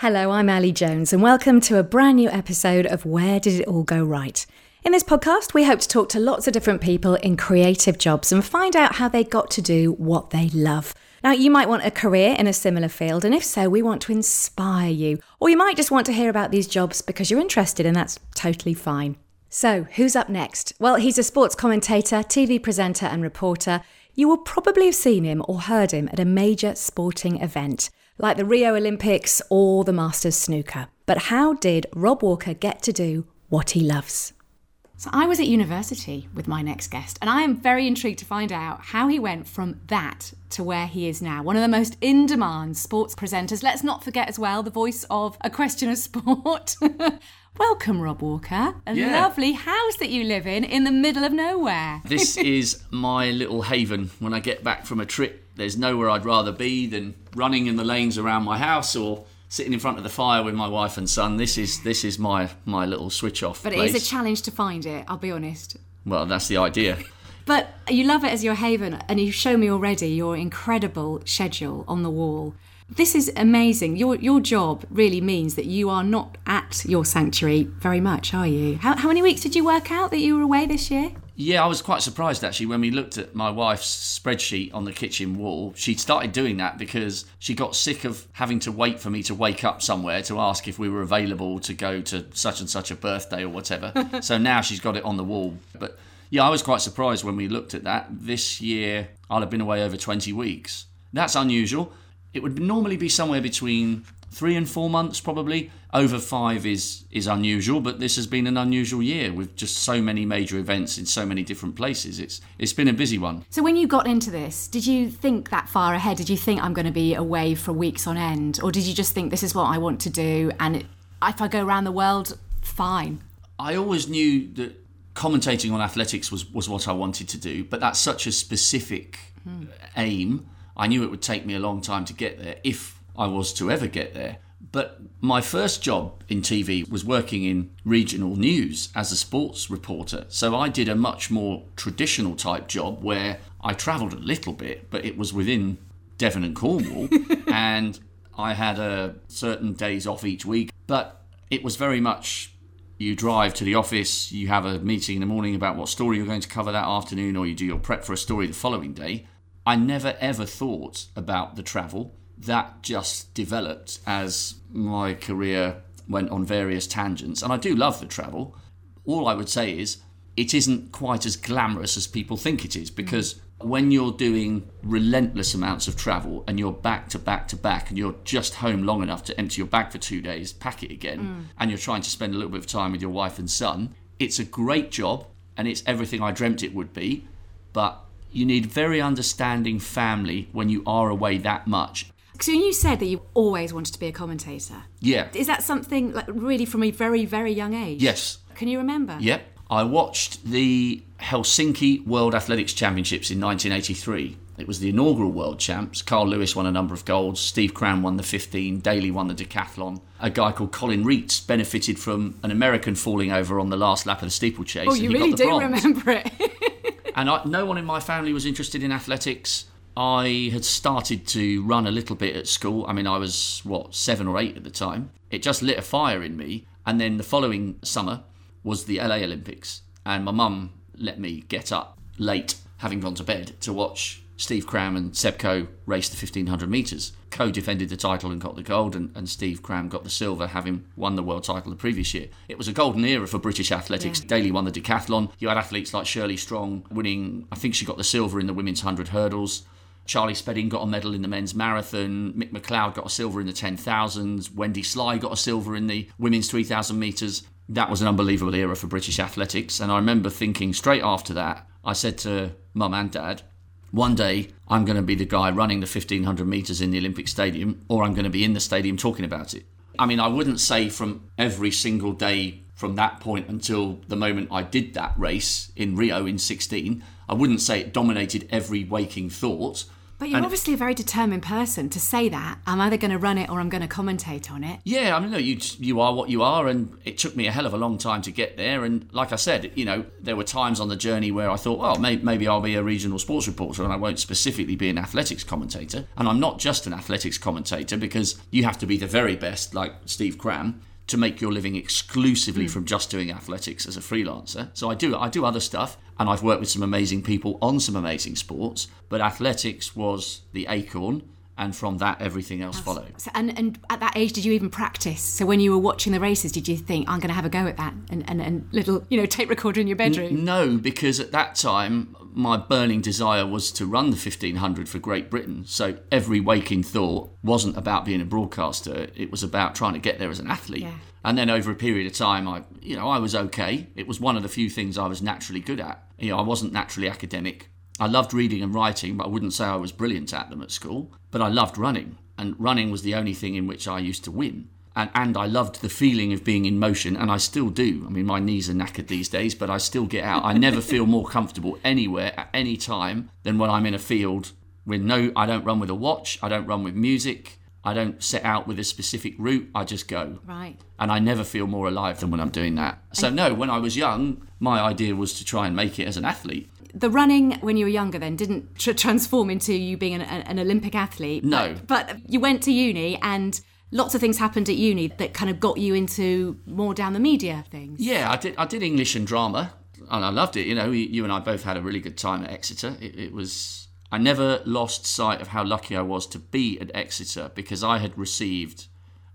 Hello, I'm Ali Jones, and welcome to a brand new episode of Where Did It All Go Right? In this podcast, we hope to talk to lots of different people in creative jobs and find out how they got to do what they love. Now, you might want a career in a similar field, and if so, we want to inspire you. Or you might just want to hear about these jobs because you're interested, and that's totally fine. So, who's up next? Well, he's a sports commentator, TV presenter, and reporter. You will probably have seen him or heard him at a major sporting event, like the Rio Olympics or the Masters Snooker. But how did Rob Walker get to do what he loves? So I was at university with my next guest, and I am very intrigued to find out how he went from that to where he is now. One of the most in demand sports presenters. Let's not forget as well the voice of A Question of Sport. Welcome, Rob Walker. A Yeah. lovely house that you live in in the middle of nowhere. This is my little haven when I get back from a trip. There's nowhere I'd rather be than running in the lanes around my house or sitting in front of the fire with my wife and son. This is this is my my little switch off. But place. it is a challenge to find it, I'll be honest. well, that's the idea. But you love it as your haven, and you show me already your incredible schedule on the wall. This is amazing. Your your job really means that you are not at your sanctuary very much, are you? How, how many weeks did you work out that you were away this year? Yeah, I was quite surprised actually when we looked at my wife's spreadsheet on the kitchen wall. She'd started doing that because she got sick of having to wait for me to wake up somewhere to ask if we were available to go to such and such a birthday or whatever. so now she's got it on the wall. But yeah, I was quite surprised when we looked at that. This year, I'll have been away over 20 weeks. That's unusual. It would normally be somewhere between three and four months probably. Over five is is unusual but this has been an unusual year with just so many major events in so many different places. It's it's been a busy one. So when you got into this, did you think that far ahead? Did you think I'm going to be away for weeks on end, or did you just think this is what I want to do, and it, if I go around the world, fine? i always knew that commentating on athletics was was what i wanted to do but that's such a specific hmm. uh, aim. I knew it would take me a long time to get there if i was to ever get there but my first job in TV was working in regional news as a sports reporter. So I did a much more traditional type job where I travelled a little bit, but it was within Devon and Cornwall. and I had a certain days off each week. But it was very much you drive to the office, you have a meeting in the morning about what story you're going to cover that afternoon, or you do your prep for a story the following day. I never ever thought about the travel. That just developed as my career went on various tangents. And I do love the travel. All I would say is it isn't quite as glamorous as people think it is because when you're doing relentless amounts of travel and you're back to back to back and you're just home long enough to empty your bag for two days, pack it again, mm. and you're trying to spend a little bit of time with your wife and son, it's a great job and it's everything I dreamt it would be. But you need very understanding family when you are away that much. So you said that you always wanted to be a commentator. Yeah. Is that something like really from a very very young age? Yes. Can you remember? Yep. I watched the Helsinki World Athletics Championships in 1983. It was the inaugural world champs. Carl Lewis won a number of golds. Steve Cram won the 15. Daley won the decathlon. A guy called Colin Reitz benefited from an American falling over on the last lap of the steeplechase. Oh, and you really do bronze. remember it. And I, no one in my family was interested in athletics. I had started to run a little bit at school. I mean, I was, what, seven or eight at the time. It just lit a fire in me. And then the following summer was the LA Olympics. And my mum let me get up late, having gone to bed, to watch Steve Cram and Seb Coe race the 1500 metres. Coe defended the title and got the gold, and, and Steve Cram got the silver, having won the world title the previous year. It was a golden era for British athletics. Daley won the decathlon. You had athletes like Shirley Strong winning, I think she got the silver in the women's 100 hurdles. Charlie Spedding got a medal in the men's marathon. Mick McLeod got a silver in the 10,000s. Wendy Sly got a silver in the women's 3,000 metres. That was an unbelievable era for British athletics. And I remember thinking straight after that, I said to mum and dad, one day I'm going to be the guy running the 1500 metres in the Olympic Stadium, or I'm going to be in the stadium talking about it. I mean, I wouldn't say from every single day from that point until the moment I did that race in Rio in 16, I wouldn't say it dominated every waking thought, But you're And- obviously a very determined person to say that. I'm either going to run it or I'm going to commentate on it. Yeah, I mean, no, you you are what you are, and it took me a hell of a long time to get there. And like I said, you know, there were times on the journey where I thought, well, maybe, maybe I'll be a regional sports reporter, and I won't specifically be an athletics commentator. And I'm not just an athletics commentator because you have to be the very best, like Steve Cram, to make your living exclusively hmm. from just doing athletics as a freelancer. So I do I do other stuff, and I've worked with some amazing people on some amazing sports. But athletics was the acorn. And from that, everything else followed. So, and, and at that age, did you even practice? So when you were watching the races, did you think, I'm going to have a go at that? And, and, and little, you know, tape recorder in your bedroom? No, because at that time, my burning desire was to run the 1500 for Great Britain. So every waking thought wasn't about being a broadcaster, it was about trying to get there as an athlete. Yeah. And then over a period of time, I, you know, I was okay. It was one of the few things I was naturally good at. You know, I wasn't naturally academic. I loved reading and writing, but I wouldn't say I was brilliant at them at school. But I loved running, and running was the only thing in which I used to win. And, and I loved the feeling of being in motion, and I still do. I mean, my knees are knackered these days, but I still get out. I never feel more comfortable anywhere at any time than when I'm in a field with no, I don't run with a watch, I don't run with music, I don't set out with a specific route, I just go. Right. And I never feel more alive than when I'm doing that. So, no, when I was young, my idea was to try and make it as an athlete. The running when you were younger then didn't tr- transform into you being an, an Olympic athlete. No. But, but you went to uni and lots of things happened at uni that kind of got you into more down the media things. Yeah, I did. I did English and drama, and I loved it. You know, you and I both had a really good time at Exeter. It, it was. I never lost sight of how lucky I was to be at Exeter because I had received,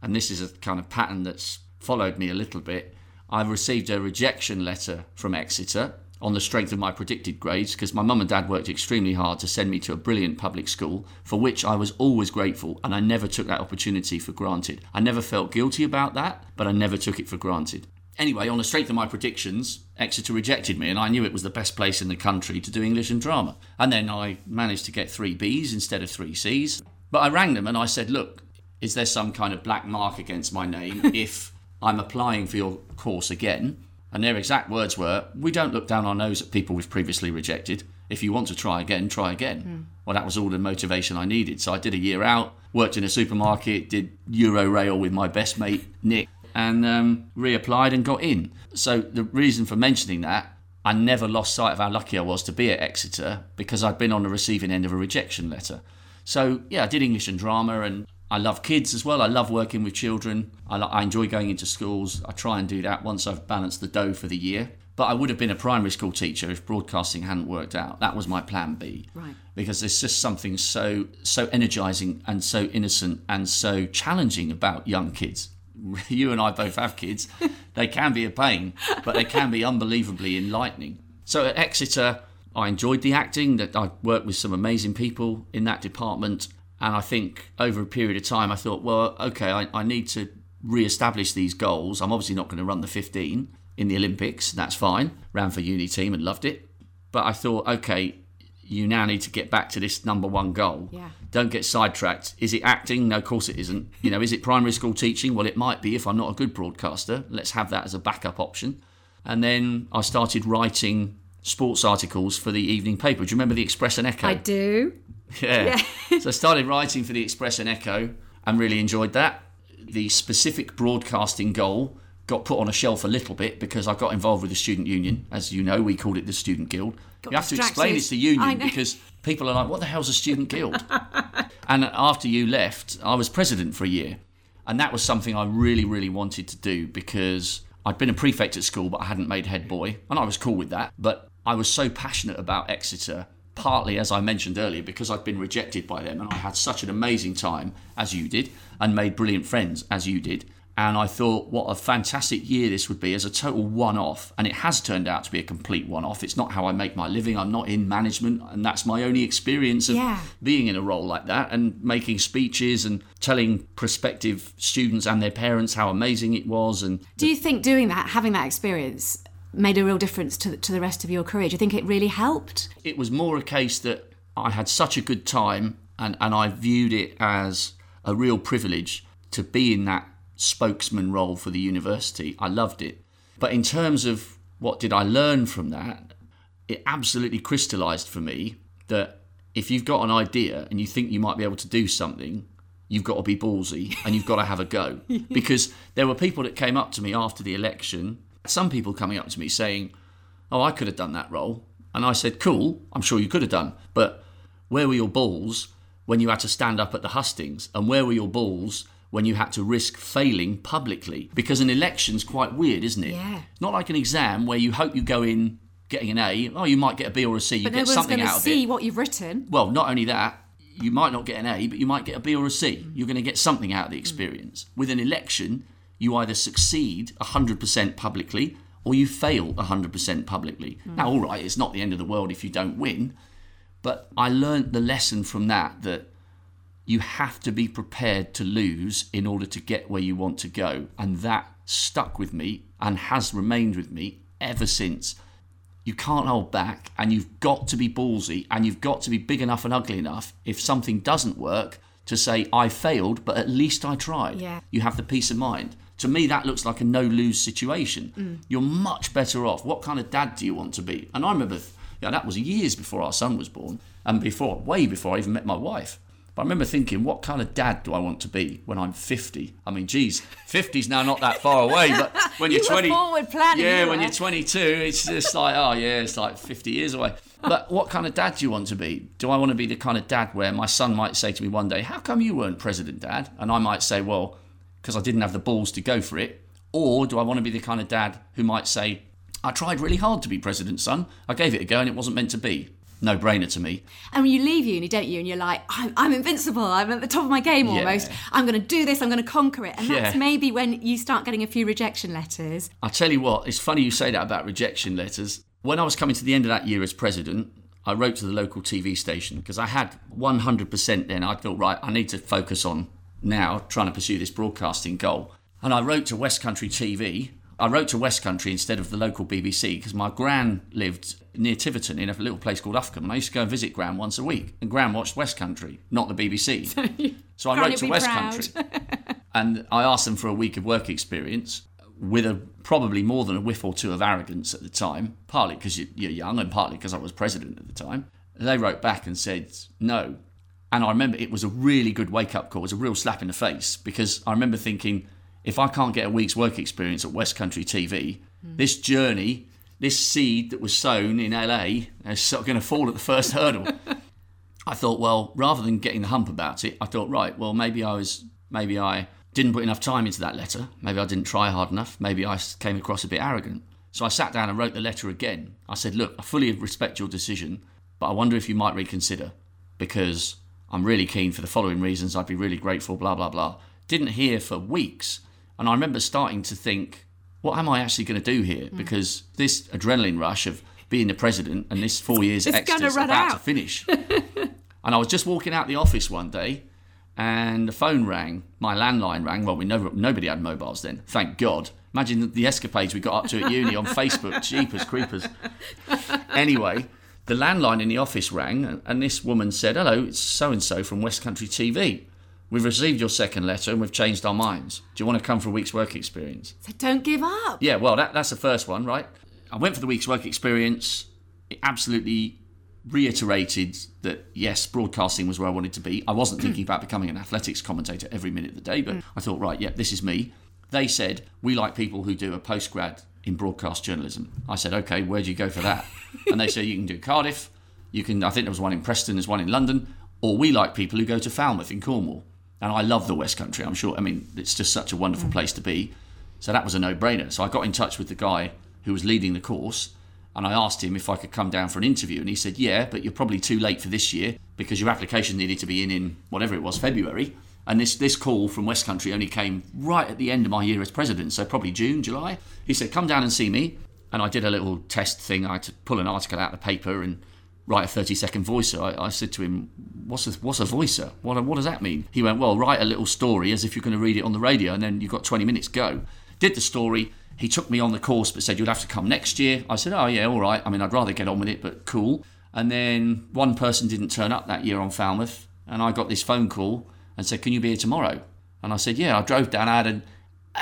and this is a kind of pattern that's followed me a little bit. I received a rejection letter from Exeter on the strength of my predicted grades because my mum and dad worked extremely hard to send me to a brilliant public school for which I was always grateful and I never took that opportunity for granted. I never felt guilty about that, but I never took it for granted. Anyway, on the strength of my predictions, Exeter rejected me, and I knew it was the best place in the country to do English and drama. And then I managed to get three Bs instead of three Cs. But I rang them and I said, Look, is there some kind of black mark against my name if I'm applying for your course again? And their exact words were, We don't look down our nose at people we've previously rejected. If you want to try again, try again. Well, that was all the motivation I needed. So I did a year out, worked in a supermarket, did Euro Rail with my best mate, Nick, and um, reapplied and got in. So the reason for mentioning that, I never lost sight of how lucky I was to be at Exeter because I'd been on the receiving end of a rejection letter. So yeah, I did English and drama, and I love kids as well. I love working with children. I, I enjoy going into schools. I try and do that once I've balanced the dough for the year. But I would have been a primary school teacher if broadcasting hadn't worked out. That was my plan B. Right. Because there's just something so so energizing and so innocent and so challenging about young kids. You and I both have kids. they can be a pain, but they can be unbelievably enlightening. So at Exeter, I enjoyed the acting. That I worked with some amazing people in that department, and I think over a period of time, I thought, well, okay, I, I need to re-establish these goals. I'm obviously not going to run the 15 in the Olympics. That's fine. Ran for uni team and loved it. But I thought, okay, you now need to get back to this number one goal. Yeah. Don't get sidetracked. Is it acting? No, of course it isn't. You know, is it primary school teaching? Well, it might be if I'm not a good broadcaster. Let's have that as a backup option. And then I started writing sports articles for the evening paper. Do you remember the Express and Echo? I do. Yeah. so I started writing for the Express and Echo and really enjoyed that. The specific broadcasting goal got put on a shelf a little bit because I got involved with the student union. As you know, we called it the student guild. you have to explain it's the union because people are like, what the hell's a student guild? and after you left, I was president for a year. And that was something I really, really wanted to do because I'd been a prefect at school, but I hadn't made head boy. And I was cool with that. But I was so passionate about Exeter, partly, as I mentioned earlier, because I'd been rejected by them. And I had such an amazing time, as you did, and made brilliant friends, as you did. And I thought, what a fantastic year this would be as a total one off. And it has turned out to be a complete one off. It's not how I make my living. I'm not in management. And that's my only experience of Yeah. being in a role like that and making speeches and telling prospective students and their parents how amazing it was. And Do you think doing that, having that experience, made a real difference to, to the rest of your career? Do you think it really helped? it was more a case that I had such a good time and, and I viewed it as a real privilege to be in that spokesman role for the university. I loved it. But in terms of what did I learn from that, it absolutely crystallized for me that if you've got an idea and you think you might be able to do something, you've got to be ballsy and you've got to have a go. because there were people that came up to me after the election, some people coming up to me saying, Oh, I could have done that role. And I said, Cool, I'm sure you could have done. But where were your balls when you had to stand up at the hustings? And where were your balls when you had to risk failing publicly? Because an election's quite weird, isn't it? Yeah. It's not like an exam where you hope you go in getting an A. Oh, you might get a B or a C. You But no get one's something going to out of see it. what you've written. Well, not only that, you might not get an A, but you might get a B or a C. You're going to get something out of the experience. With an election, you either succeed 100% publicly or you fail 100% publicly. Hmm. Now, all right, it's not the end of the world if you don't win, but I learned the lesson from that that you have to be prepared to lose in order to get where you want to go. And that stuck with me and has remained with me ever since. You can't hold back and you've got to be ballsy and you've got to be big enough and ugly enough if something doesn't work to say, I failed, but at least I tried. Yeah. You have the peace of mind. To me, that looks like a no lose situation. Mm. You're much better off. What kind of dad do you want to be? And I remember, yeah, that was years before our son was born and before, way before I even met my wife. But I remember thinking, what kind of dad do I want to be when I'm 50? I mean, geez, 50's now not that far away, but when you're You 20. forward planning, Yeah, you when were. you're 22, it's just like, oh, yeah, it's like 50 years away. But what kind of dad do you want to be? Do I want to be the kind of dad where my son might say to me one day, how come you weren't president, dad? And I might say, well, because I didn't have the balls to go for it. Or do I want to be the kind of dad who might say, I tried really hard to be president, son. I gave it a go and it wasn't meant to be. No brainer to me. And when you leave uni, don't you? And you're like, I'm, I'm invincible. I'm at the top of my game Yeah. almost. I'm going to do this. I'm going to conquer it. And that's Yeah. maybe when you start getting a few rejection letters. I tell you what, it's funny you say that about rejection letters. When I was coming to the end of that year as president, I wrote to the local TV station because I had 100% then. I thought, right, I need to focus on now trying to pursue this broadcasting goal. And I wrote to West Country TV. I wrote to West Country instead of the local BBC because my gran lived near Tiverton in a little place called Uffculme. And I used to go and visit Gran once a week. And Gran watched West Country, not the BBC. So I wrote to West proud. Country and I asked them for a week of work experience with a probably more than a whiff or two of arrogance at the time, partly because you're young and partly because I was president at the time. They wrote back and said no. And I remember it was a really good wake up call. It was a real slap in the face because I remember thinking, if I can't get a week's work experience at West Country TV, hmm. this journey, this seed that was sown in LA is sort of going to fall at the first hurdle. I thought, well, rather than getting the hump about it, I thought, right, well, maybe I was, maybe I didn't put enough time into that letter. Maybe I didn't try hard enough. Maybe I came across a bit arrogant. So I sat down and wrote the letter again. I said, look, I fully respect your decision, but I wonder if you might reconsider because I'm really keen for the following reasons. I'd be really grateful, blah, blah, blah. Didn't hear for weeks. And I remember starting to think, what am I actually going to do here? Hmm. Because this adrenaline rush of being the president and this four years It's run about to finish. And I was just walking out the office one day, and the phone rang. My landline rang. Well, we never, nobody had mobiles then. Thank God. Imagine the escapades we got up to at uni on Facebook. Jeepers creepers. Anyway, the landline in the office rang, and this woman said, "Hello, it's so and so from West Country TV. We've received your second letter, and we've changed our minds. Do you want to come for a week's work experience?" So don't give up. Yeah, well, that, that's the first one, right? I went for the week's work experience. It absolutely reiterated that, yes, broadcasting was where I wanted to be. I wasn't hmm. thinking about becoming an athletics commentator every minute of the day, but I thought, right, yeah, this is me. They said, we like people who do a postgrad in broadcast journalism. I said, okay, where do you go for that? and they said, you can do Cardiff, you can, I think there was one in Preston, there's one in London, or we like people who go to Falmouth in Cornwall. And I love the West Country, I'm sure. I mean, it's just such a wonderful mm. place to be. So that was a no brainer. So I got in touch with the guy who was leading the course and I asked him if I could come down for an interview. And he said, Yeah, but you're probably too late for this year because your application needed to be in in whatever it was, February. And this, this call from West Country only came right at the end of my year as president, so probably June, July. He said, Come down and see me. And I did a little test thing. I had to pull an article out of the paper and write a 30 second voicer. I, I said to him, what's a, what's a voicer? What, what does that mean? He went, Well, write a little story as if you're going to read it on the radio, and then you've got 20 minutes, go. Did the story. He took me on the course but said, You'll have to come next year. I said, Oh, yeah, all right. I mean, I'd rather get on with it, but cool. And then one person didn't turn up that year on Falmouth, and I got this phone call and said, Can you be here tomorrow? And I said, Yeah. I drove down. I had an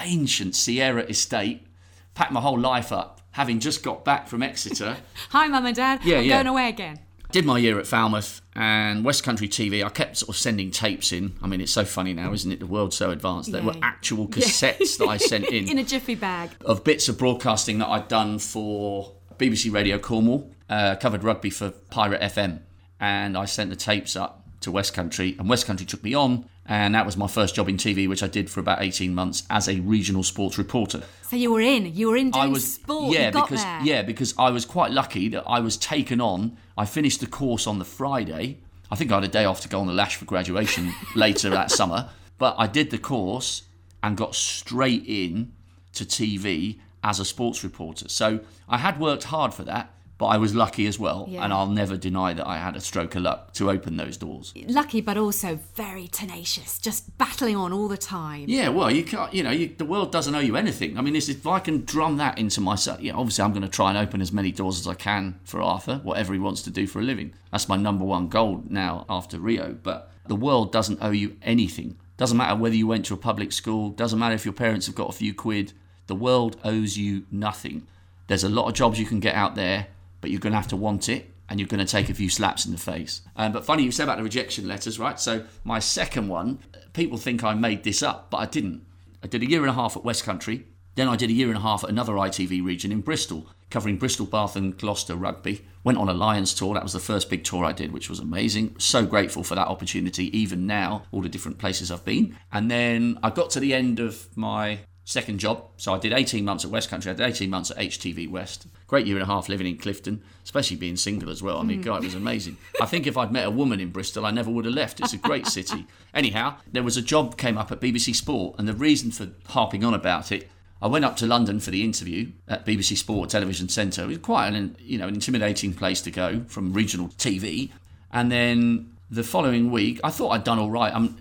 ancient Sierra estate, packed my whole life up, having just got back from Exeter. Hi, mum and dad. Yeah, I'm yeah. going away again. Did my year at Falmouth and West Country TV. I kept sort of sending tapes in. I mean, it's so funny now, isn't it? The world's so advanced. There Yeah. were actual cassettes that I sent in In a jiffy bag. of bits of broadcasting that I'd done for BBC Radio Cornwall, uh, covered rugby for Pirate FM, and I sent the tapes up to West Country, and West Country took me on, and that was my first job in TV, which I did for about eighteen months as a regional sports reporter. So you were in. You were in doing I was sport. yeah because there. yeah because I was quite lucky that I was taken on. I finished the course on the Friday. I think I had a day off to go on the lash for graduation later that summer, but I did the course and got straight in to TV as a sports reporter. So I had worked hard for that, but I was lucky as well, Yeah. and I'll never deny that I had a stroke of luck to open those doors. Lucky, but also very tenacious. Just battling on all the time. Yeah, well, you can't. You know, you, the world doesn't owe you anything. I mean, if I can drum that into myself, yeah, obviously, I'm going to try and open as many doors as I can for Arthur, whatever he wants to do for a living. That's my number one goal now after Rio. But the world doesn't owe you anything. Doesn't matter whether you went to a public school. Doesn't matter if your parents have got a few quid. The world owes you nothing. There's a lot of jobs you can get out there, but you're going to have to want it and you're going to take a few slaps in the face. Um, but funny you said about the rejection letters, right? So my second one, people think I made this up, but I didn't. I did a year and a half at West Country. Then I did a year and a half at another ITV region in Bristol, covering Bristol, Bath, and Gloucester rugby. Went on a Lions tour. That was the first big tour I did, which was amazing. So grateful for that opportunity, even now, all the different places I've been. And then I got to the end of my second job. So I did 18 months at West Country. I did 18 months at HTV West. Great year and a half living in Clifton, especially being single as well. I mean, God, it was amazing. I think if I'd met a woman in Bristol, I never would have left. It's a great city. Anyhow, there was a job came up at BBC Sport, and the reason for harping on about it, I went up to London for the interview at BBC Sport Television Centre. It was quite an, you know, an intimidating place to go from regional TV. And then the following week, I thought I'd done all right. Um,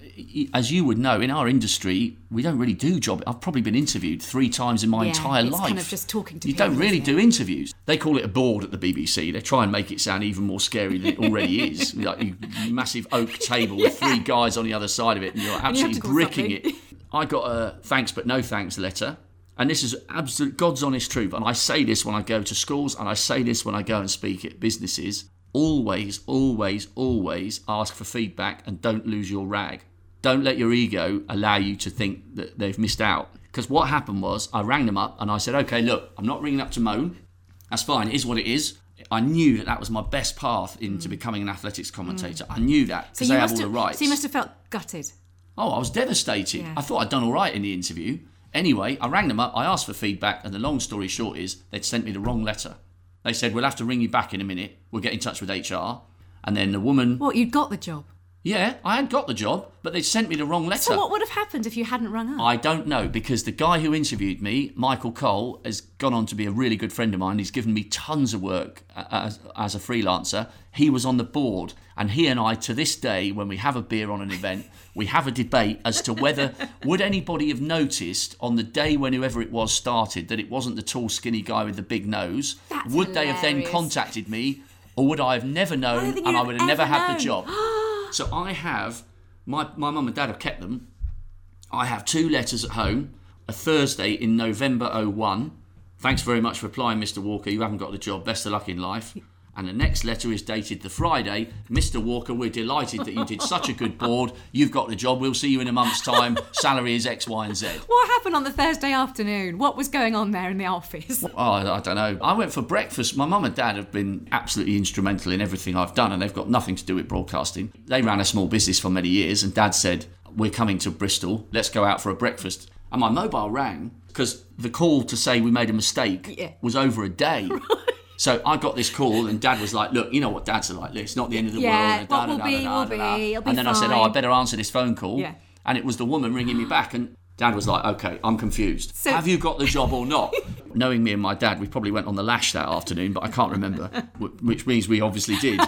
as you would know, in our industry, we don't really do job. I've probably been interviewed three times in my Yeah, entire it's life. kind of just talking to You people, don't really do interviews. They call it a board at the BBC. They try and make it sound even more scary than it already is. Like you, massive oak table with three guys on the other side of it, and you're you absolutely call bricking it. I got a thanks but no thanks letter. And this is absolute God's honest truth. And I say this when I go to schools and I say this when I go and speak at businesses. Always, always, always ask for feedback and don't lose your rag. Don't let your ego allow you to think that they've missed out. Because what happened was I rang them up and I said, okay, look, I'm not ringing up to moan. That's fine. It is what it is. I knew that that was my best path into mm. becoming an athletics commentator. Mm. I knew that because you they have all have, the rights. So you must have felt gutted. Oh, I was devastated. Yeah. I thought I'd done all right in the interview. Anyway, I rang them up, I asked for feedback, and the long story short is they'd sent me the wrong letter. They said, We'll have to ring you back in a minute. We'll get in touch with HR. And then the woman, What, you'd got the job? Yeah, I had got the job, but they'd sent me the wrong letter. So what would have happened if you hadn't rung up? I don't know because the guy who interviewed me, Michael Cole, has gone on to be a really good friend of mine. He's given me tons of work uh, as, as a freelancer. He was on the board, and he and I, to this day, when we have a beer on an event, we have a debate as to whether would anybody have noticed on the day when whoever it was started that it wasn't the tall, skinny guy with the big nose. That's would they have then contacted me, or would I have never known and I would have never ever had the job? so I have my my mum and dad have kept them. I have two letters at home. A Thursday in November 01. Thanks very much for applying, Mr. Walker. You haven't got the job. Best of luck in life. And the next letter is dated the Friday. Mr. Walker, we're delighted that you did such a good board. You've got the job. We'll see you in a month's time. Salary is X, Y, and Z. what happened on the Thursday afternoon? What was going on there in the office? Oh, I I don't know. I went for breakfast. My mum and dad have been absolutely instrumental in everything I've done, and they've got nothing to do with broadcasting. They ran a small business for many years, and dad said, We're coming to Bristol. Let's go out for a breakfast. And my mobile rang because the call to say we made a mistake Yeah. was over a day. So I got this call, and Dad was like, "Look, you know what dads are like. It's not the end of the Yeah, world." what will be, will be. It'll be and then I said, "Oh, I better answer this phone call." Yeah. And it was the woman ringing me back, and Dad was like, "Okay, I'm confused. So- Have you got the job or not?" Knowing me and my dad, we probably went on the lash that afternoon, but I can't remember, which means we obviously did.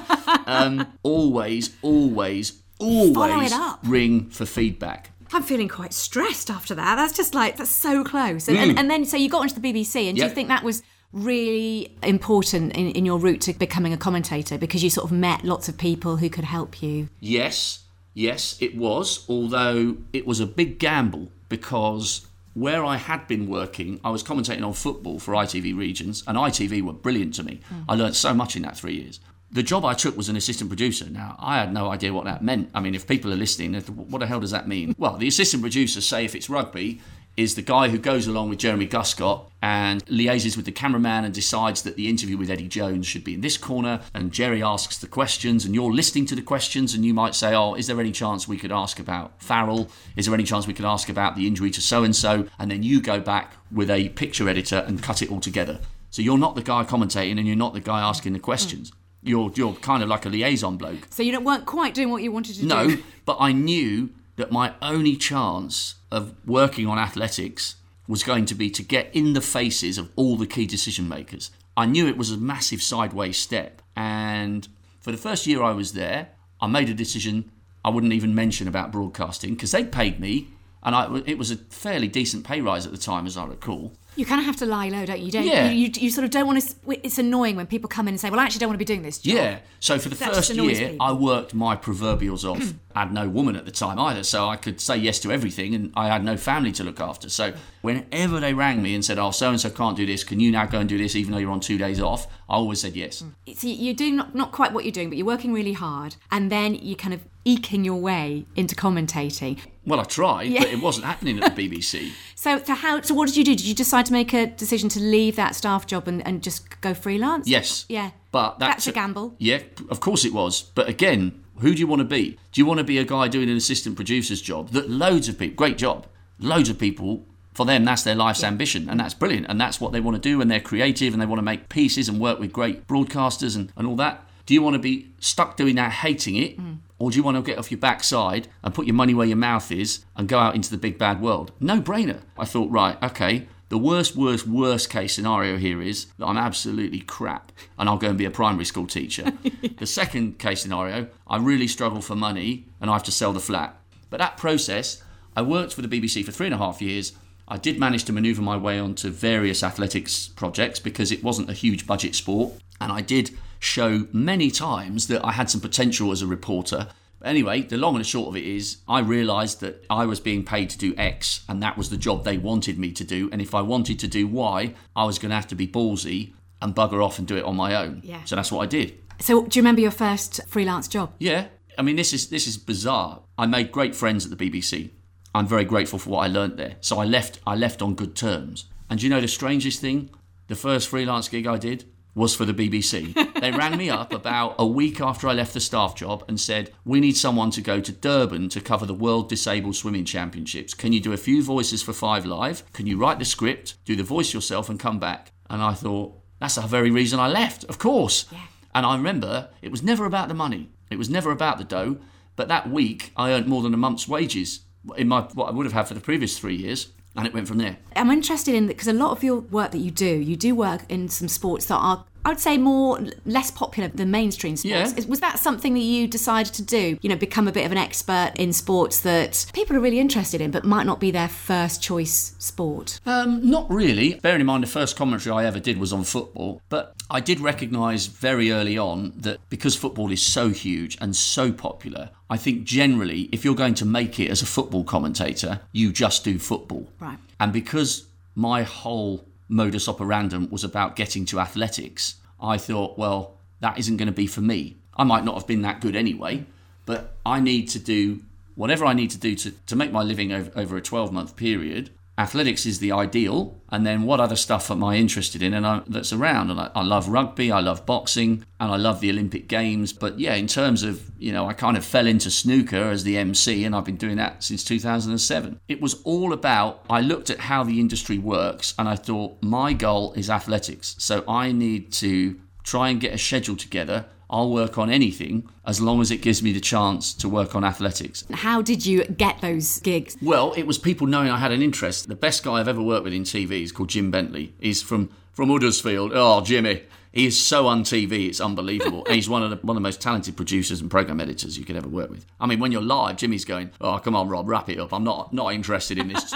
Um, always, always, always ring for feedback. I'm feeling quite stressed after that. That's just like that's so close. And, and, and then so you got onto the BBC, and do you think that was really important in, in your route to becoming a commentator because you sort of met lots of people who could help you? Yes, yes, it was, although it was a big gamble because where I had been working, I was commentating on football for ITV Regions, and ITV were brilliant to me. Mm. I learnt so much in that three years. the job I took was an assistant producer. Now, I had no idea what that meant. I mean, if people are listening, what the hell does that mean? Well, the assistant producer, say if it's rugby, is the guy who goes along with Jeremy Guscott and liaises with the cameraman and decides that the interview with Eddie Jones should be in this corner. And Jerry asks the questions, and you're listening to the questions, and you might say, Oh, is there any chance we could ask about Farrell? Is there any chance we could ask about the injury to so and so? And then you go back with a picture editor and cut it all together. So you're not the guy commentating and you're not the guy asking the questions. Mm. You're, you're kind of like a liaison bloke. So you weren't quite doing what you wanted to no, do? No, but I knew that my only chance of working on athletics was going to be to get in the faces of all the key decision makers. I knew it was a massive sideways step. And for the first year I was there, I made a decision I wouldn't even mention about broadcasting because they paid me, and I, it was a fairly decent pay rise at the time, as I recall. You kind of have to lie low, don't you? Don't yeah. you, you, you, sort of don't want to. It's annoying when people come in and say, "Well, I actually don't want to be doing this." Job. Yeah. So for the that first year, people. I worked my proverbials off. Mm. I had no woman at the time either, so I could say yes to everything, and I had no family to look after. So whenever they rang me and said, "Oh, so and so can't do this. Can you now go and do this, even though you're on two days off?" I always said yes. Mm. So you're doing not, not quite what you're doing, but you're working really hard, and then you kind of eking your way into commentating. Well, I tried, yeah. but it wasn't happening at the BBC. so, so how? So, what did you do? Did you decide to make a decision to leave that staff job and, and just go freelance? Yes. Yeah. But that's, that's a gamble. Yeah, of course it was. But again, who do you want to be? Do you want to be a guy doing an assistant producer's job that loads of people, great job, loads of people for them that's their life's yeah. ambition and that's brilliant and that's what they want to do and they're creative and they want to make pieces and work with great broadcasters and, and all that do you want to be stuck doing that hating it mm. Or do you want to get off your backside and put your money where your mouth is and go out into the big bad world? No brainer. I thought, right, okay, the worst, worst, worst case scenario here is that I'm absolutely crap and I'll go and be a primary school teacher. the second case scenario, I really struggle for money and I have to sell the flat. But that process, I worked for the BBC for three and a half years. I did manage to maneuver my way onto various athletics projects because it wasn't a huge budget sport. And I did show many times that I had some potential as a reporter. But anyway, the long and the short of it is, I realised that I was being paid to do X, and that was the job they wanted me to do. And if I wanted to do Y, I was going to have to be ballsy and bugger off and do it on my own. Yeah. So that's what I did. So, do you remember your first freelance job? Yeah. I mean, this is this is bizarre. I made great friends at the BBC. I'm very grateful for what I learnt there. So I left. I left on good terms. And do you know the strangest thing? The first freelance gig I did, was for the BBC. they rang me up about a week after I left the staff job and said, We need someone to go to Durban to cover the World Disabled Swimming Championships. Can you do a few voices for Five Live? Can you write the script, do the voice yourself, and come back? And I thought, That's the very reason I left, of course. Yeah. And I remember it was never about the money, it was never about the dough. But that week, I earned more than a month's wages in my what I would have had for the previous three years and it went from there. I'm interested in because a lot of your work that you do, you do work in some sports that are I would say more less popular than mainstream sports. Yeah. Was that something that you decided to do? You know, become a bit of an expert in sports that people are really interested in, but might not be their first choice sport. Um, not really. Bearing in mind the first commentary I ever did was on football, but I did recognise very early on that because football is so huge and so popular, I think generally, if you're going to make it as a football commentator, you just do football. Right. And because my whole modus operandum was about getting to athletics, I thought, well, that isn't going to be for me. I might not have been that good anyway, but I need to do whatever I need to do to, to make my living over, over a 12 month period athletics is the ideal and then what other stuff am i interested in? And I, that's around and I, I, love rugby i love boxing and i love the olympic games but yeah in terms of you know i kind of fell into snooker as the mc and i've been doing that since 2007 it was all about i looked at how the industry works and i thought my goal is athletics. So i need to try and get a schedule together I'll work on anything as long as it gives me the chance to work on athletics. How did you get those gigs? Well, it was people knowing I had an interest. The best guy I've ever worked with in TV is called Jim Bentley. He's from from Huddersfield. Oh, Jimmy. He is so on TV, it's unbelievable. and he's one of the one of the most talented producers and program editors you could ever work with. I mean, when you're live, Jimmy's going, "Oh, come on, Rob, wrap it up. I'm not not interested in this.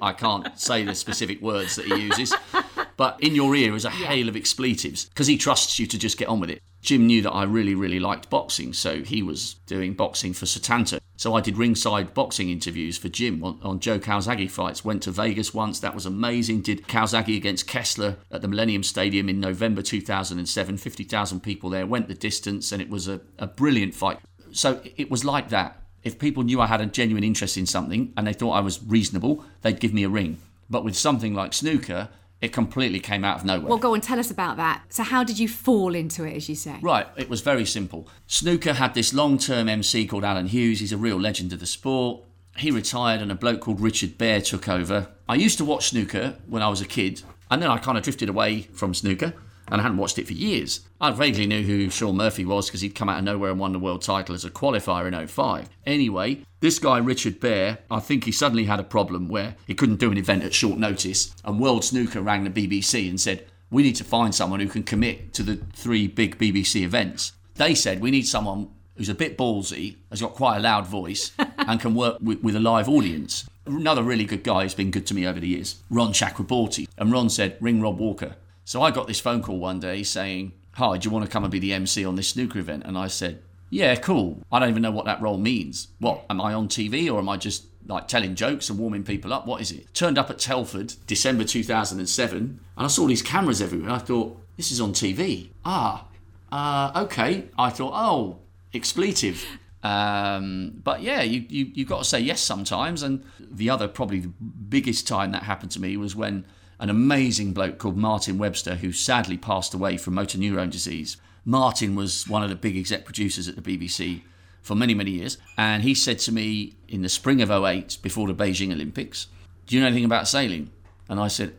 I can't say the specific words that he uses." But in your ear is a yeah. hail of expletives because he trusts you to just get on with it. Jim knew that I really, really liked boxing, so he was doing boxing for Setanta. So I did ringside boxing interviews for Jim on, on Joe Calzaghe fights. Went to Vegas once, that was amazing. Did Calzaghe against Kessler at the Millennium Stadium in November 2007. 50,000 people there, went the distance, and it was a, a brilliant fight. So it was like that. If people knew I had a genuine interest in something and they thought I was reasonable, they'd give me a ring. But with something like snooker, it completely came out of nowhere. Well, go and tell us about that. So, how did you fall into it, as you say? Right, it was very simple. Snooker had this long term MC called Alan Hughes. He's a real legend of the sport. He retired and a bloke called Richard Bear took over. I used to watch snooker when I was a kid, and then I kind of drifted away from snooker and I hadn't watched it for years. I vaguely knew who Shaun Murphy was because he'd come out of nowhere and won the world title as a qualifier in 05. Anyway, this guy, Richard Bear, I think he suddenly had a problem where he couldn't do an event at short notice, and World Snooker rang the BBC and said, We need to find someone who can commit to the three big BBC events. They said, We need someone who's a bit ballsy, has got quite a loud voice, and can work with, with a live audience. Another really good guy who's been good to me over the years, Ron Chakraborty. And Ron said, Ring Rob Walker. So I got this phone call one day saying, Hi, do you want to come and be the MC on this snooker event? And I said, Yeah, cool. I don't even know what that role means. What, am I on TV or am I just like telling jokes and warming people up? What is it? Turned up at Telford, December 2007, and I saw these cameras everywhere. I thought, This is on TV. Ah, uh, okay. I thought, Oh, expletive. Um, but yeah, you, you, you've got to say yes sometimes. And the other, probably the biggest time that happened to me was when an amazing bloke called Martin Webster, who sadly passed away from motor neurone disease. Martin was one of the big exec producers at the BBC for many, many years. And he said to me in the spring of 08, before the Beijing Olympics, Do you know anything about sailing? And I said,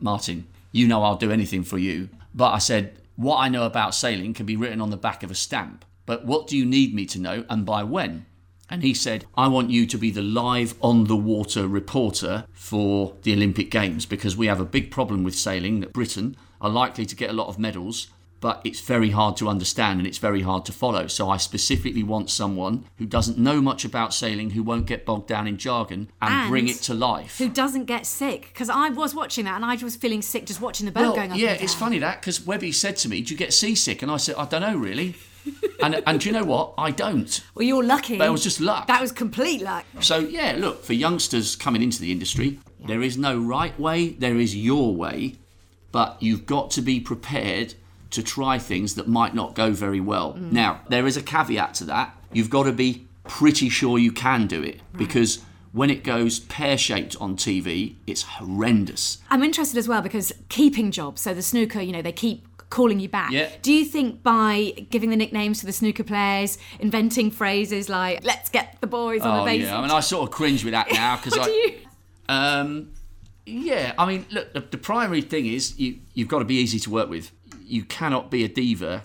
Martin, you know I'll do anything for you. But I said, What I know about sailing can be written on the back of a stamp. But what do you need me to know and by when? And he said, I want you to be the live on the water reporter for the Olympic Games because we have a big problem with sailing that Britain are likely to get a lot of medals, but it's very hard to understand and it's very hard to follow. So I specifically want someone who doesn't know much about sailing, who won't get bogged down in jargon and, And bring it to life. Who doesn't get sick? Because I was watching that and I was feeling sick just watching the boat Well, going up. yeah, it's funny that because Webby said to me, "Do you get seasick?" And I said, "I don't know really." And and do you know what? I don't. Well, you're lucky. That was just luck. That was complete luck. So yeah, look for youngsters coming into the industry, there is no right way. There is your way, but you've got to be prepared to try things that might not go very well. Mm. Now there is a caveat to that. You've got to be pretty sure you can do it because when it goes pear shaped on TV, it's horrendous. I'm interested as well because keeping jobs, so the snooker, you know, they keep calling you back. Yeah. Do you think by giving the nicknames to the snooker players, inventing phrases like "Let's get the boys on Oh the base"? yeah, I mean I sort of cringe with that now because I. do you? Um, yeah, I mean, look, the, the primary thing is you, you've got to be easy to work with. You cannot be a diva.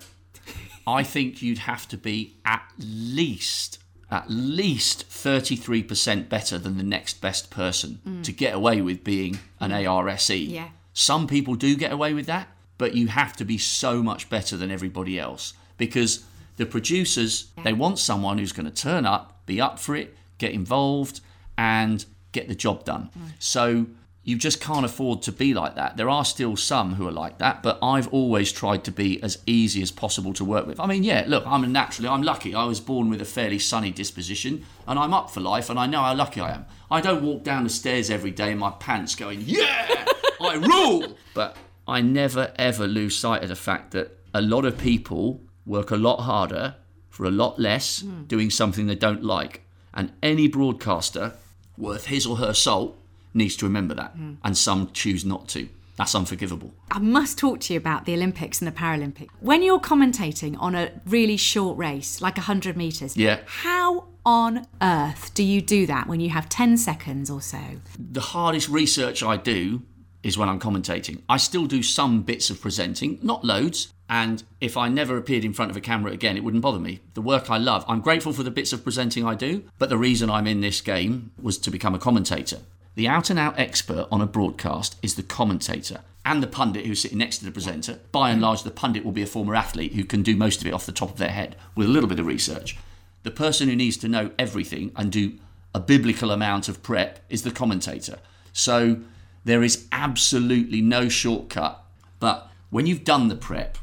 I think you'd have to be at least, at least 33% better than the next best person to get away with being an ARSE. Yeah. Some people do get away with that, but you have to be so much better than everybody else because the producers, they want someone who's going to turn up, be up for it, get involved, and get the job done. So you just can't afford to be like that. There are still some who are like that, but I've always tried to be as easy as possible to work with. I mean, yeah, look, I'm naturally, I'm lucky. I was born with a fairly sunny disposition, and I'm up for life, and I know how lucky I am. I don't walk down the stairs every day in my pants going, yeah, I rule. But I never ever lose sight of the fact that a lot of people work a lot harder for a lot less hmm. doing something they don't like. And any broadcaster worth his or her salt needs to remember that. Hmm. And some choose not to. That's unforgivable. I must talk to you about the Olympics and the Paralympics. When you're commentating on a really short race, like 100 metres, Yeah. how on earth do you do that when you have 10 seconds or so? The hardest research I do is when I'm commentating. I still do some bits of presenting, not loads. And if I never appeared in front of a camera again, it wouldn't bother me. The work I love, I'm grateful for the bits of presenting I do, but the reason I'm in this game was to become a commentator. The out and out expert on a broadcast is the commentator and the pundit who's sitting next to the presenter. By and large, the pundit will be a former athlete who can do most of it off the top of their head with a little bit of research. The person who needs to know everything and do a biblical amount of prep is the commentator. So there is absolutely no shortcut. But when you've done the prep,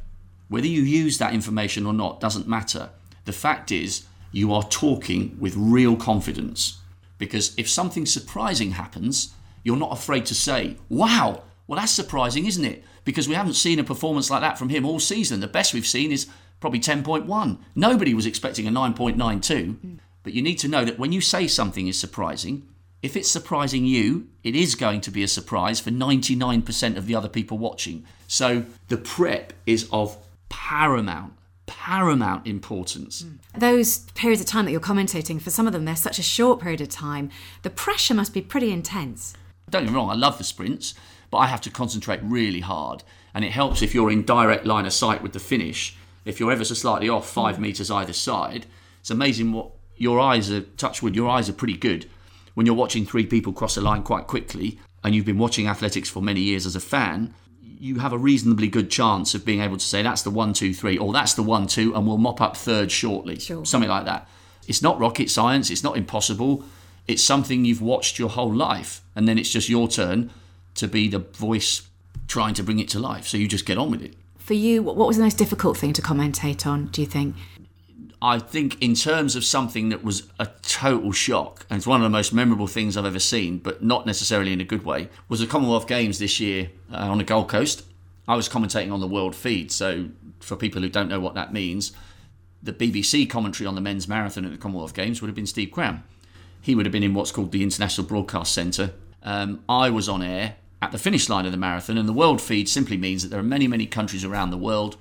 whether you use that information or not doesn't matter. The fact is, you are talking with real confidence. Because if something surprising happens, you're not afraid to say, wow, well, that's surprising, isn't it? Because we haven't seen a performance like that from him all season. The best we've seen is probably 10.1. Nobody was expecting a 9.92. Mm. But you need to know that when you say something is surprising, if it's surprising you, it is going to be a surprise for 99% of the other people watching. So the prep is of paramount, paramount importance. Mm. Those periods of time that you're commentating, for some of them, they're such a short period of time. The pressure must be pretty intense. Don't get me wrong, I love the sprints, but I have to concentrate really hard. And it helps if you're in direct line of sight with the finish. If you're ever so slightly off five mm. metres either side, it's amazing what your eyes are, touch wood, your eyes are pretty good. When you're watching three people cross a line quite quickly, and you've been watching athletics for many years as a fan, you have a reasonably good chance of being able to say that's the one, two, three, or that's the one, two, and we'll mop up third shortly. Sure. Something like that. It's not rocket science, it's not impossible. It's something you've watched your whole life, and then it's just your turn to be the voice trying to bring it to life. So you just get on with it. For you, what what was the most difficult thing to commentate on, do you think? I think in terms of something that was a total shock, and it's one of the most memorable things I've ever seen, but not necessarily in a good way, was the Commonwealth Games this year uh, on the Gold Coast. I was commentating on the world feed, so for people who don't know what that means, the BBC commentary on the men's marathon at the Commonwealth Games would have been Steve Cram. He would have been in what's called the International Broadcast Centre. Um, I was on air at the finish line of the marathon, and the world feed simply means that there are many, many countries around the world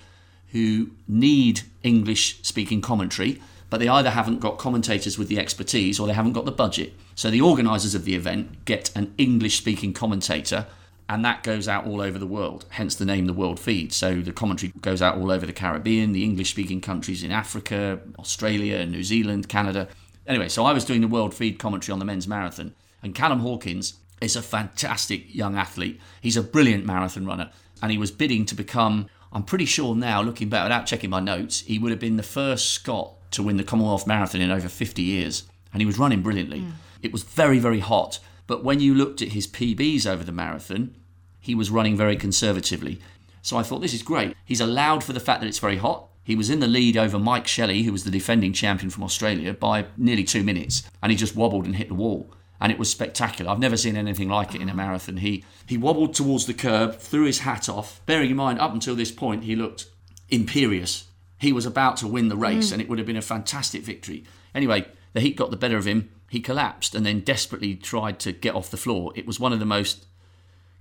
who need English speaking commentary, but they either haven't got commentators with the expertise or they haven't got the budget. So the organisers of the event get an English speaking commentator, and that goes out all over the world, hence the name The World Feed. So the commentary goes out all over the Caribbean, the English speaking countries in Africa, Australia, New Zealand, Canada. Anyway, so I was doing the World Feed commentary on the men's marathon, and Callum Hawkins is a fantastic young athlete. He's a brilliant marathon runner, and he was bidding to become I'm pretty sure now, looking back without checking my notes, he would have been the first Scot to win the Commonwealth Marathon in over 50 years. And he was running brilliantly. Mm. It was very, very hot. But when you looked at his PBs over the marathon, he was running very conservatively. So I thought, this is great. He's allowed for the fact that it's very hot. He was in the lead over Mike Shelley, who was the defending champion from Australia, by nearly two minutes. And he just wobbled and hit the wall and it was spectacular. I've never seen anything like it in a marathon. He he wobbled towards the curb, threw his hat off. Bearing in mind, up until this point, he looked imperious. He was about to win the race, mm. and it would have been a fantastic victory. Anyway, the heat got the better of him. He collapsed and then desperately tried to get off the floor. It was one of the most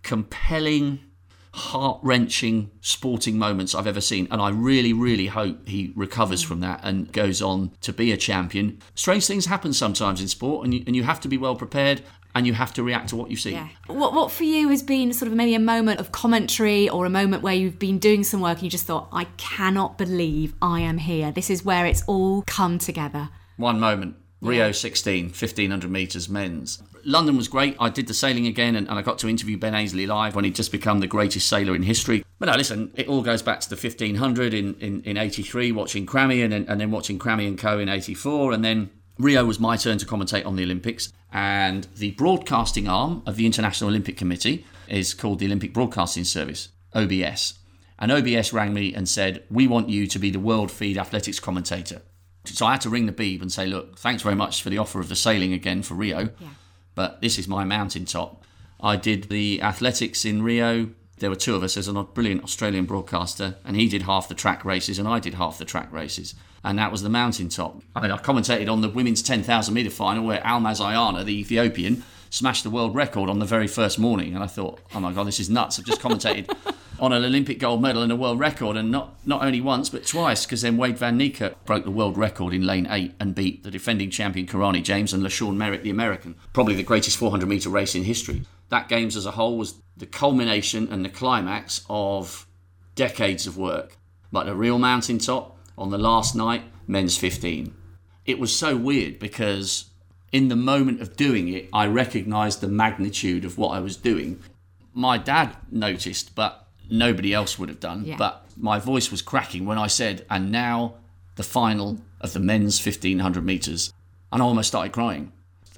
compelling heart wrenching sporting moments I've ever seen. And I really, really hope he recovers from that and goes on to be a champion. Strange things happen sometimes in sport, and you, and you have to be well prepared and you have to react to what you see. Yeah. What, what for you has been sort of maybe a moment of commentary or a moment where you've been doing some work and you just thought, I cannot believe I am here. This is where it's all come together. One moment. Rio 16, 1500 metres men's. London was great. I did the sailing again and, and I got to interview Ben Ainslie live when he'd just become the greatest sailor in history. But no, listen, it all goes back to the 1500 in, in, in 83, watching Crammy and, and then watching Crammy and Co. in 84. And then Rio was my turn to commentate on the Olympics. And the broadcasting arm of the International Olympic Committee is called the Olympic Broadcasting Service, OBS. And OBS rang me and said, We want you to be the world feed athletics commentator. So I had to ring the Beeb and say, Look, thanks very much for the offer of the sailing again for Rio. Yeah but this is my mountaintop. I did the athletics in Rio. There were two of us. There's a brilliant Australian broadcaster, and he did half the track races, and I did half the track races. And that was the mountaintop. I mean, I commentated on the women's 10,000 metre final where Almaz Ayana, the Ethiopian, smashed the world record on the very first morning. And I thought, oh my God, this is nuts. I've just commentated on an Olympic gold medal and a world record, and not, not only once, but twice, because then Wade Van Niekerk broke the world record in lane eight and beat the defending champion Kirani James and LaShawn Merritt, the American. Probably the greatest 400 metre race in history. That Games as a whole was the culmination and the climax of decades of work. Like the real mountaintop on the last night, men's 15. It was so weird because in the moment of doing it, I recognized the magnitude of what I was doing. My dad noticed, but nobody else would have done. Yeah. But my voice was cracking when I said, and now the final of the men's 1500 metres. And I almost started crying.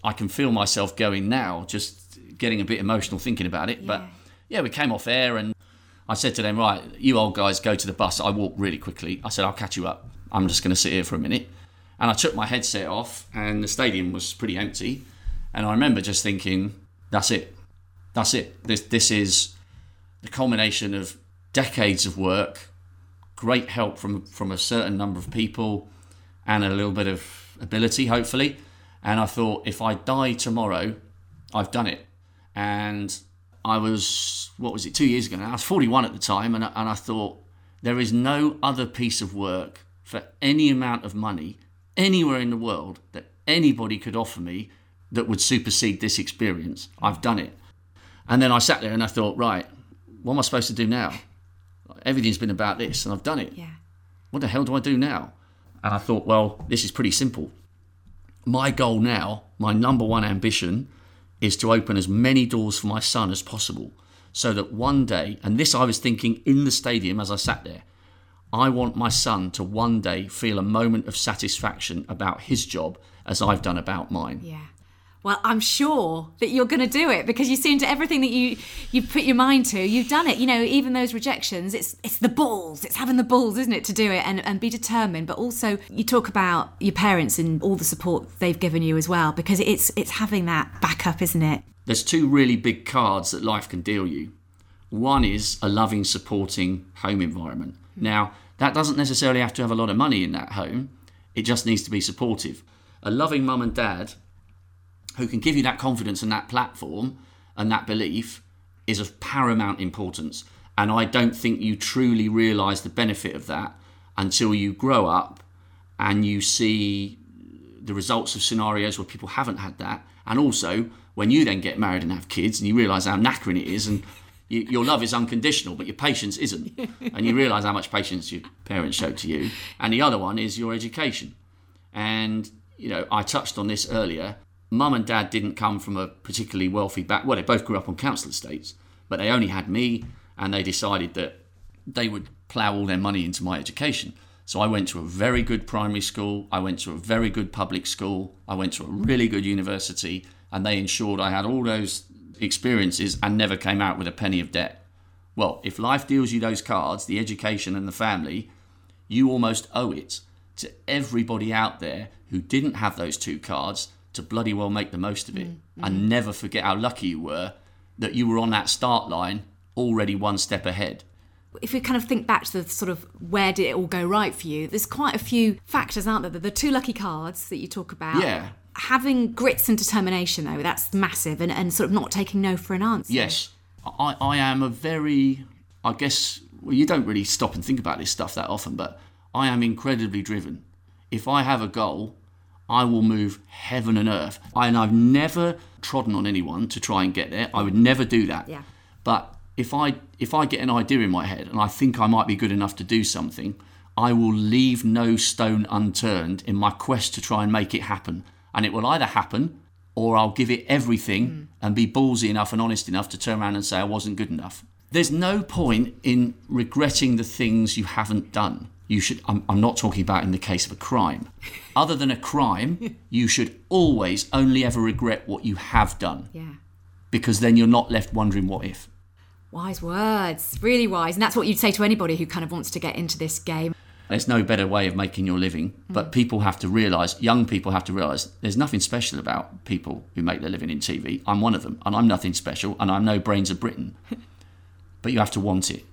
I can feel myself going now, just getting a bit emotional thinking about it. Yeah. But yeah, we came off air and I said to them, right, you old guys go to the bus. I walked really quickly. I said, I'll catch you up. I'm just going to sit here for a minute. And I took my headset off, and the stadium was pretty empty. And I remember just thinking, that's it. That's it. This, this is the culmination of decades of work, great help from, from a certain number of people, and a little bit of ability, hopefully. And I thought, if I die tomorrow, I've done it. And I was, what was it, two years ago now? I was 41 at the time, and I, and I thought, there is no other piece of work for any amount of money anywhere in the world that anybody could offer me that would supersede this experience. I've done it. And then I sat there and I thought, right, what am I supposed to do now? Everything's been about this and I've done it. Yeah. What the hell do I do now? And I thought, well, this is pretty simple. My goal now, my number one ambition, is to open as many doors for my son as possible so that one day, and this I was thinking in the stadium as I sat there, I want my son to one day feel a moment of satisfaction about his job as I've done about mine. Yeah. Well, I'm sure that you're going to do it because you seem to everything that you you put your mind to, you've done it. You know, even those rejections, it's it's the balls, it's having the balls, isn't it, to do it and, and be determined. But also, you talk about your parents and all the support they've given you as well, because it's it's having that backup, isn't it? There's two really big cards that life can deal you. One is a loving, supporting home environment. Now, that doesn't necessarily have to have a lot of money in that home. It just needs to be supportive. A loving mum and dad who can give you that confidence and that platform and that belief is of paramount importance. And I don't think you truly realize the benefit of that until you grow up and you see the results of scenarios where people haven't had that. And also, when you then get married and have kids and you realize how knackering it is and you, your love is unconditional, but your patience isn't. and you realize how much patience your parents showed to you. And the other one is your education. And, you know, I touched on this earlier mum and dad didn't come from a particularly wealthy back. Well, they both grew up on council estates, but they only had me, and they decided that they would plough all their money into my education. So I went to a very good primary school. I went to a very good public school. I went to a really good university, and they ensured I had all those experiences and never came out with a penny of debt. Well, if life deals you those cards, the education and the family, you almost owe it to everybody out there who didn't have those two cards to bloody well make the most of it mm-hmm. and never forget how lucky you were that you were on that start line already one step ahead. If we kind of think back to the sort of where did it all go right for you, there's quite a few factors, aren't there? The two lucky cards that you talk about. Yeah. Having grits and determination, though, that's massive, and, and sort of not taking no for an answer. Yes. I, I am a very, I guess, well, you don't really stop and think about this stuff that often, but I am incredibly driven. If I have a goal, I will move heaven and earth. I, and I've never trodden on anyone to try and get there. I would never do that. Yeah. But if I if I get an idea in my head and I think I might be good enough to do something, I will leave no stone unturned in my quest to try and make it happen. And it will either happen or I'll give it everything mm. and be ballsy enough and honest enough to turn around and say I wasn't good enough. There's no point in regretting the things you haven't done you should I'm, I'm, not talking about in the case of a crime. Other than a crime you should always only ever regret what you have done. Yeah. Because then you're not left wondering what if. Wise words. Really wise. And that's what you'd say to anybody who kind of wants to get into this game. There's no better way of making your living but mm. people have to realize young people have to realize there's nothing special about people who make their living in tv i'm one of them and i'm nothing special and i'm no brains of britain. But you have to want it.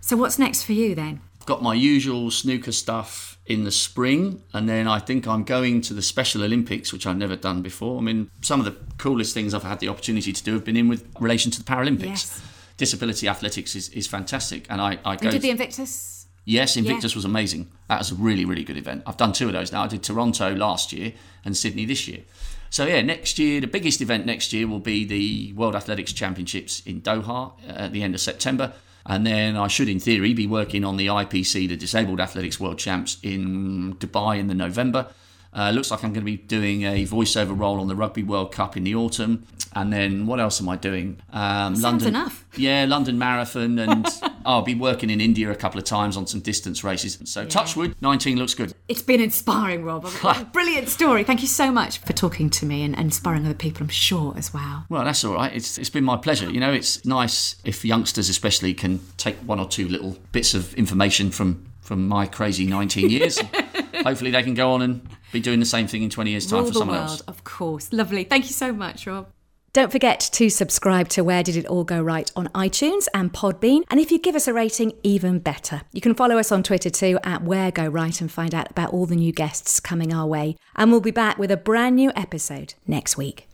So what's next for you then got my usual snooker stuff in the spring, and then I think I'm going to the Special Olympics, which I've never done before. I mean, some of the coolest things I've had the opportunity to do have been in with relation to the Paralympics. Yes. Disability athletics is, is fantastic, and I, I go. Did the Invictus. Yes, Invictus yeah. was amazing. That was a really, really good event. I've done two of those now. I did Toronto last year and Sydney this year. So yeah, next year the biggest event next year will be the World Athletics Championships in Doha uh, at the end of September. And then I should, in theory, be working on the IPC, the Disabled Athletics World Champs in Dubai in the November. Uh, looks like I'm going to be doing a voiceover role on the Rugby World Cup in the autumn. And then what else am I doing? Um, London. enough. Yeah, London Marathon, and I'll be working in India a couple of times on some distance races. So yeah. Touchwood, 19 looks good. It's been inspiring, Rob. Brilliant story. Thank you so much for talking to me and, and inspiring other people. I'm sure as well. Well, that's all right. It's it's been my pleasure. You know, it's nice if youngsters especially can take one or two little bits of information from from my crazy 19 years. hopefully they can go on and be doing the same thing in 20 years' time Rule for someone world, else. of course. Lovely. Thank you so much, Rob. Don't forget to subscribe to Where Did It All Go Right on iTunes and Podbean. And if you give us a rating, even better. You can follow us on Twitter too at Where Go Right and find out about all the new guests coming our way. And we'll be back with a brand new episode next week.